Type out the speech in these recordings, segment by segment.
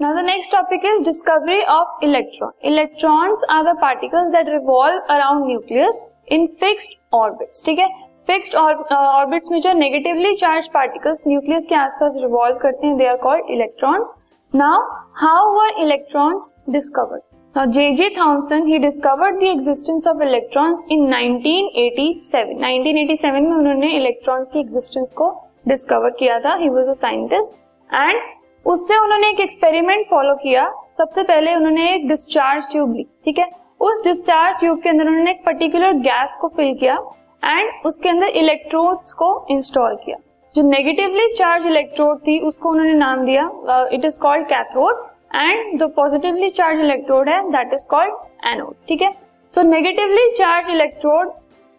Now the next topic is discovery of electron. Electrons are the particles that revolve around nucleus in fixed orbits. ठीक है fixed orbits में जो negatively charge particles nucleus के आसपास revolve करते हैं they are called electrons now how were electrons discovered Now J.J. Thomson he discovered the existence of electrons in 1987. 1987 में उन्होंने इलेक्ट्रॉन्स की एग्जिस्टेंस को डिस्कवर किया था ही वॉज़ अ साइंटिस्ट उसमें उन्होंने एक एक्सपेरिमेंट फॉलो किया। सबसे पहले उन्होंने एक डिस्चार्ज ट्यूब ली, ठीक है? उस डिस्चार्ज ट्यूब के अंदर उन्होंने एक पर्टिकुलर गैस को फिल किया एंड उसके अंदर इलेक्ट्रोड्स को इंस्टॉल किया। जो नेगेटिवली चार्ज इलेक्ट्रोड थी, उसको उन्होंने नाम दिया it is called cathode and जो पॉजिटिवली चार्ज इलेक्ट्रोड है दैट इज़ कॉल्ड एनोड ठीक है? So negatively charge electrode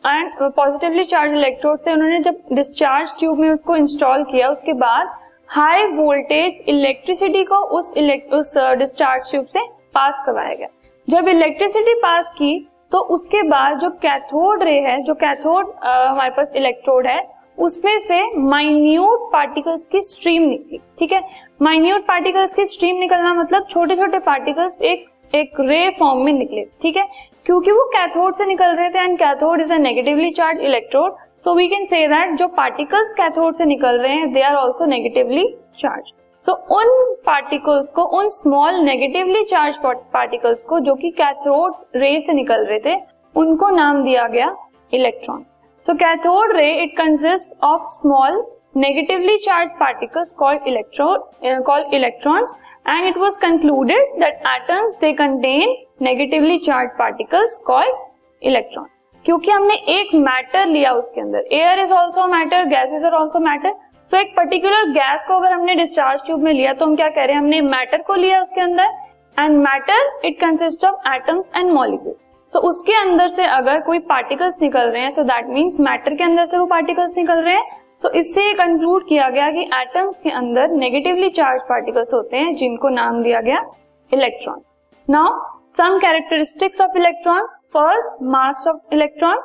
and positively charge electrode से उन्होंने जब डिस्चार्ज ट्यूब में उसको इंस्टॉल किया, उसके बाद हाई वोल्टेज इलेक्ट्रिसिटी को उस उस डिस्चार्ज ट्यूब से पास करवाया गया। जब इलेक्ट्रिसिटी पास की तो उसके बाद जो कैथोड रे है, जो कैथोड हमारे पास इलेक्ट्रोड है, उसमें से माइन्यूट पार्टिकल्स की स्ट्रीम निकली, ठीक है? माइन्यूट पार्टिकल्स की स्ट्रीम निकलना मतलब छोटे छोटे पार्टिकल्स एक एक रे फॉर्म में निकले, ठीक है? क्योंकि वो कैथोड से निकल रहे थे and cathode is a negatively charge electrode so we can say that जो पार्टिकल्स कैथोड से निकल रहे हैं they are also negatively charge तो उन पार्टिकल्स को, उन स्मॉल नेगेटिवली चार्ज पार्टिकल्स को, जो कि कैथोड रे से निकल रहे थे, उनको नाम दिया गया electron so cathode ray it consist of small negatively charge particles call electro call electrons and it was concluded that atoms they contain negatively charge particles call electrons क्योंकि हमने एक मैटर लिया उसके अंदर. Air is also matter gases are also matter so एक particular gas को अगर हमने डिस्चार्ज ट्यूब में लिया तो हम क्या कह रहे हैं? हमने मैटर को लिया उसके अंदर and matter it consist of atoms and molecules तो उसके अंदर से अगर कोई पार्टिकल्स निकल रहे हैं सो दैट मीन्स मैटर के अंदर से वो पार्टिकल्स निकल रहे हैं. तो इससे ये कंक्लूड किया गया कि एटम्स के अंदर नेगेटिवली चार्ज पार्टिकल्स होते हैं, जिनको नाम दिया गया electron now some characteristics of electron first mass of electron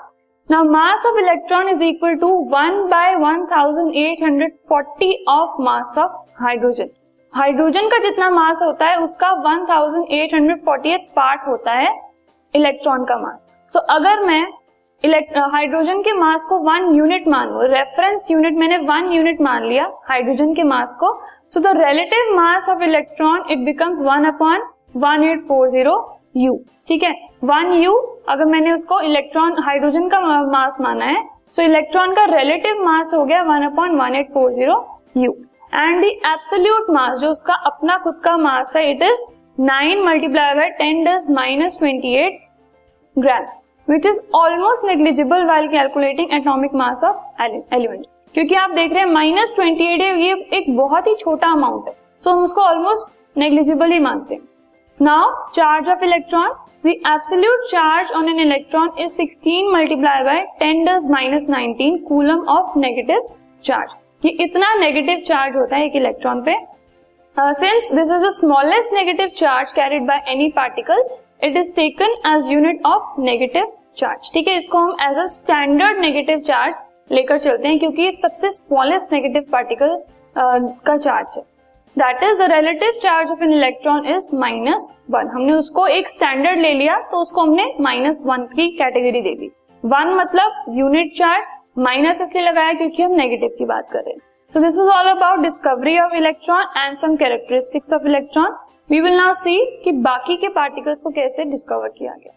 now mass of electron is equal to one by one thousand eight hundred forty of mass of hydrogen hydrogen का जितना mass होता है उसका one thousand eight hundred forty part होता है electron का मास सो so, अगर मैं हाइड्रोजन के मास को वन यूनिट मान लू रेफरेंस यूनिट मैंने वन यूनिट मान लिया हाइड्रोजन के मास को so the relative mass of electron it becomes one upon one eight four zero u ठीक है? वन यू अगर मैंने उसको इलेक्ट्रॉन हाइड्रोजन का मास माना है सो so इलेक्ट्रॉन का रिलेटिव मास हो गया one upon one eight four zero u and the absolute mass जो उसका अपना खुद का मास है it is nine multiply by ten does minus twenty eight gram which is almost negligible while calculating atomic mass of element क्योंकि आप देख रहे हैं माइनस ट्वेंटी एट ये एक बहुत ही छोटा अमाउंट है सो so हम उसको ऑलमोस्ट नेग्लिजिबल ही मानते हैं। Now charge of electron the absolute charge on an electron is 16 multiply by 10 does minus 19 coulomb of negative charge ये इतना नेगेटिव चार्ज होता है एक इलेक्ट्रॉन पे। Since this is the smallest negative charge carried by any particle it is taken as unit of negative charge ठीक है, इसको हम as a standard negative charge लेकर चलते हैं क्योंकि सबसे स्मॉलेस्ट नेगेटिव पार्टिकल का चार्ज है। That is the relative charge of an electron is minus one हमने उसको एक स्टैंडर्ड ले लिया तो उसको हमने माइनस वन की कैटेगरी दे दी। वन मतलब यूनिट चार्ज माइनस इसलिए लगाया क्योंकि हम नेगेटिव की बात कर रहे हैं। So this is all about discovery of electron and some characteristics of electron we will now see कि बाकी के पार्टिकल्स को कैसे डिस्कवर किया गया।